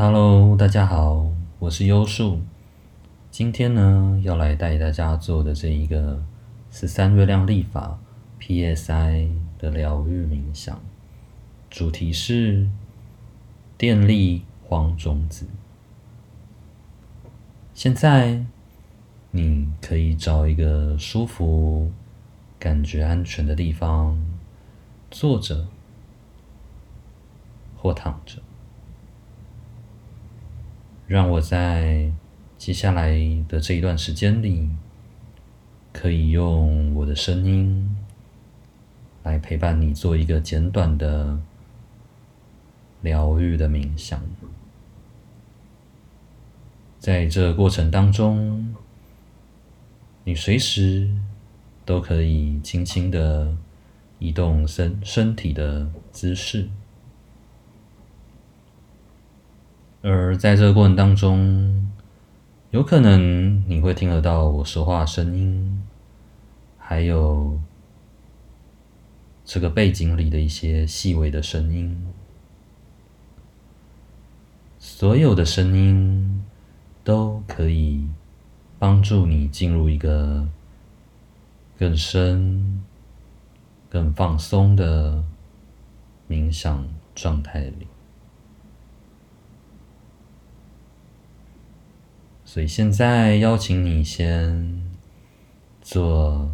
Hello，大家好，我是优树。今天呢，要来带大家做的这一个十三月亮历法 PSI 的疗愈冥想，主题是电力黄种子。现在，你可以找一个舒服、感觉安全的地方，坐着或躺着。让我在接下来的这一段时间里，可以用我的声音来陪伴你做一个简短的疗愈的冥想。在这过程当中，你随时都可以轻轻的移动身身体的姿势。而在这个过程当中，有可能你会听得到我说话声音，还有这个背景里的一些细微的声音。所有的声音都可以帮助你进入一个更深、更放松的冥想状态里。所以现在邀请你先做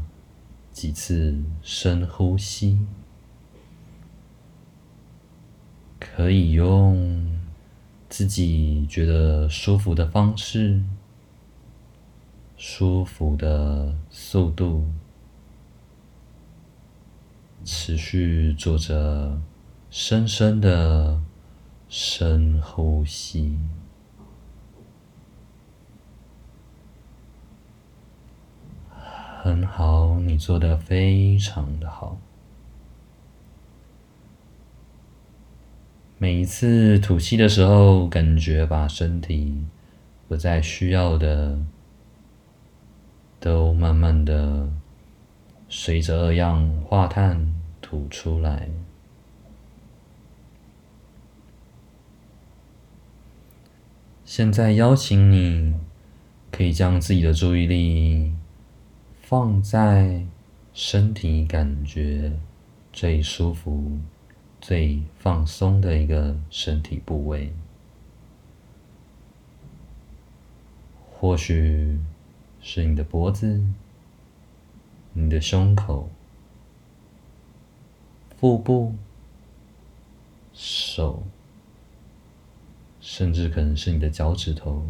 几次深呼吸，可以用自己觉得舒服的方式、舒服的速度，持续做着深深的深呼吸。很好，你做的非常的好。每一次吐气的时候，感觉把身体不再需要的，都慢慢的随着二氧化碳吐出来。现在邀请你，可以将自己的注意力。放在身体感觉最舒服、最放松的一个身体部位，或许是你的脖子、你的胸口、腹部、手，甚至可能是你的脚趾头。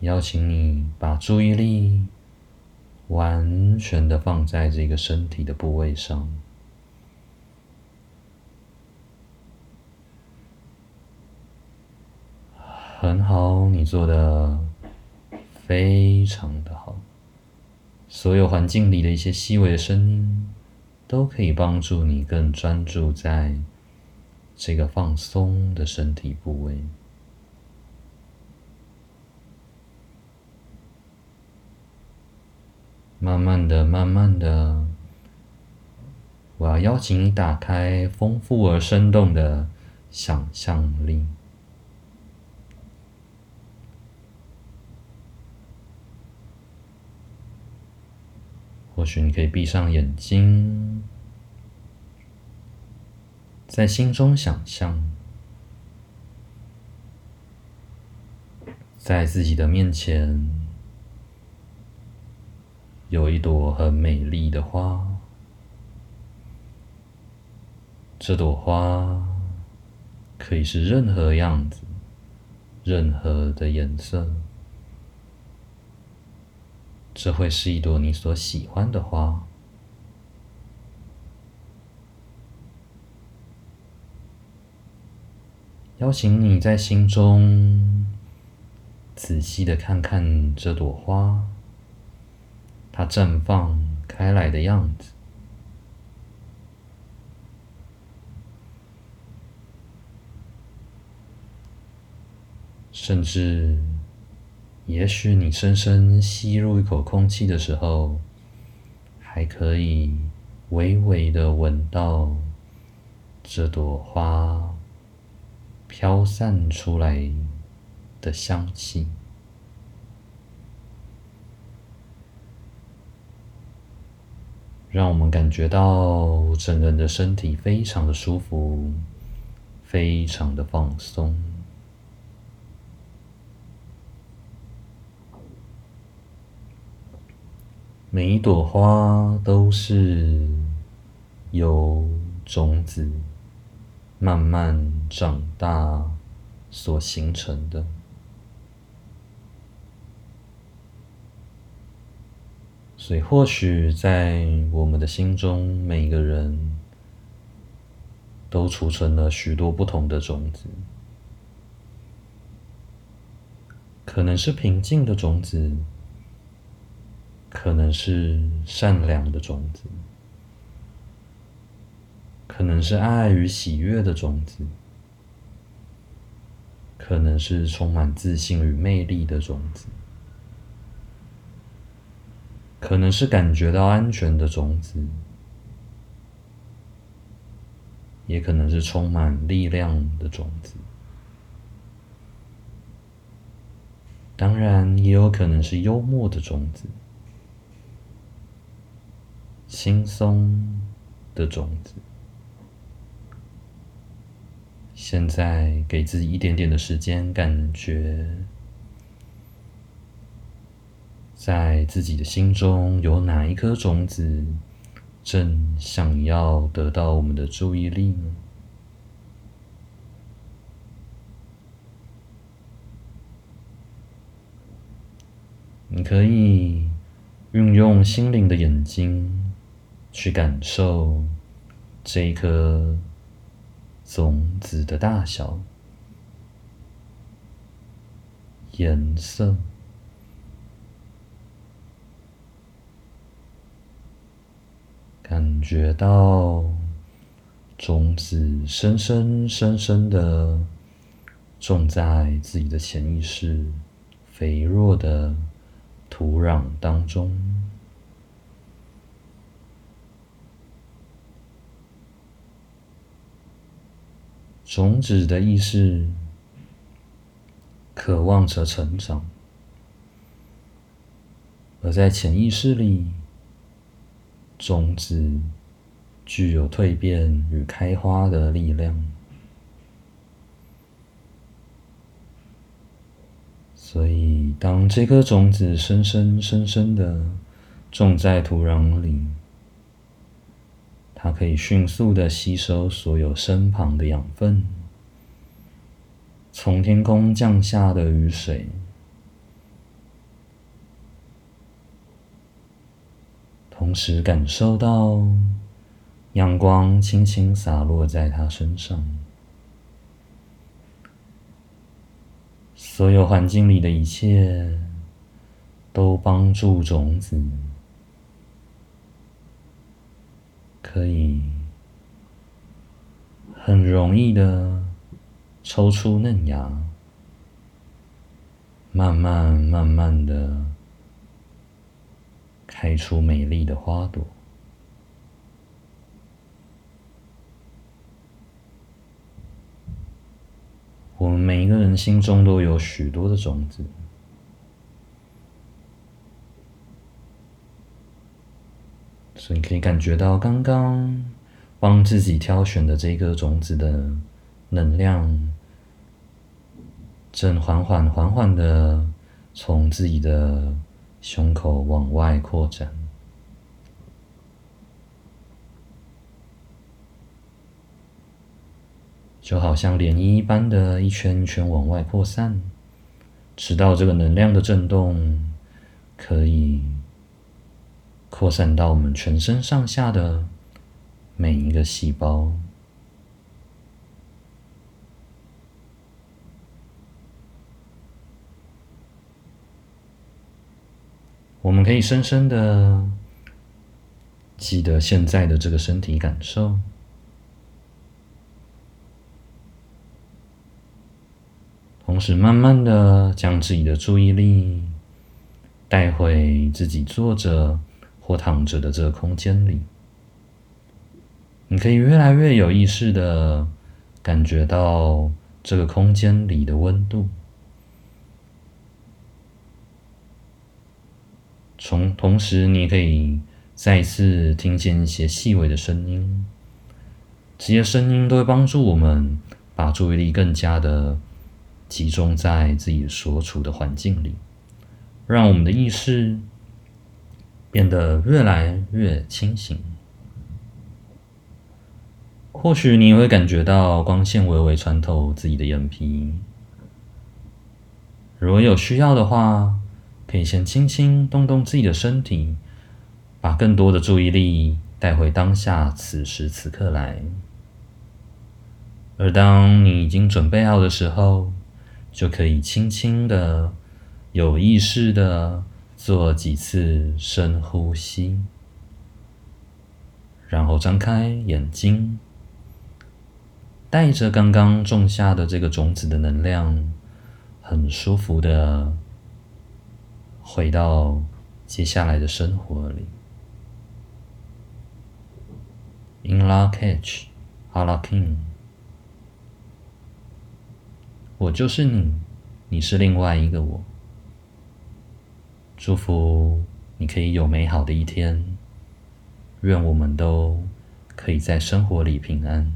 邀请你把注意力完全的放在这个身体的部位上。很好，你做的非常的好。所有环境里的一些细微的声音，都可以帮助你更专注在这个放松的身体部位。慢慢的，慢慢的，我要邀请你打开丰富而生动的想象力。或许你可以闭上眼睛，在心中想象，在自己的面前。有一朵很美丽的花，这朵花可以是任何样子、任何的颜色，这会是一朵你所喜欢的花。邀请你在心中仔细的看看这朵花。它绽放开来的样子，甚至，也许你深深吸入一口空气的时候，还可以微微的闻到这朵花飘散出来的香气，让我们感觉到整个人的身体非常的舒服，非常的放松。每一朵花都是由种子慢慢长大所形成的，所以或许在我们的心中，每个人都储存了许多不同的种子，可能是平静的种子。可能是善良的种子，可能是爱与喜悦的种子，可能是充满自信与魅力的种子，可能是感觉到安全的种子，也可能是充满力量的种子。当然，也有可能是幽默的种子。轻松的种子。现在给自己一点点的时间，感觉在自己的心中有哪一颗种子正想要得到我们的注意力呢？你可以运用心灵的眼睛。去感受这一颗种子的大小、颜色，感觉到种子深深深深的种在自己的潜意识肥弱的土壤当中。种子的意识渴望着成长，而在潜意识里，种子具有蜕变与开花的力量。所以，当这颗种子深深深深的种在土壤里，它可以迅速的吸收所有身旁的养分，从天空降下的雨水，同时感受到阳光轻轻洒落在他身上，所有环境里的一切都帮助种子。可以很容易的抽出嫩芽，慢慢慢慢的开出美丽的花朵。我们每一个人心中都有许多的种子。所以你可以感觉到，刚刚帮自己挑选的这颗种子的能量，正缓缓、缓缓的从自己的胸口往外扩展，就好像涟漪一般的一圈一圈往外扩散，直到这个能量的震动可以。扩散到我们全身上下的每一个细胞。我们可以深深的记得现在的这个身体感受，同时慢慢的将自己的注意力带回自己坐着。或躺着的这个空间里，你可以越来越有意识的感觉到这个空间里的温度。从同时，你也可以再次听见一些细微的声音，这些声音都会帮助我们把注意力更加的集中在自己所处的环境里，让我们的意识变得越来越清醒。或许你也会感觉到光线微微穿透自己的眼皮，如果有需要的话，可以先轻轻动动自己的身体，把更多的注意力带回当下此时此刻来。而当你已经准备好的时候，就可以轻轻的、有意识的做几次深呼吸，然后张开眼睛，带着刚刚种下的这个种子的能量，很舒服的。回到接下来的生活里。In Lak'ech, Ala-K'in，我就是你，你是另外一个我。祝福你可以有美好的一天，愿我们都可以在生活里平安。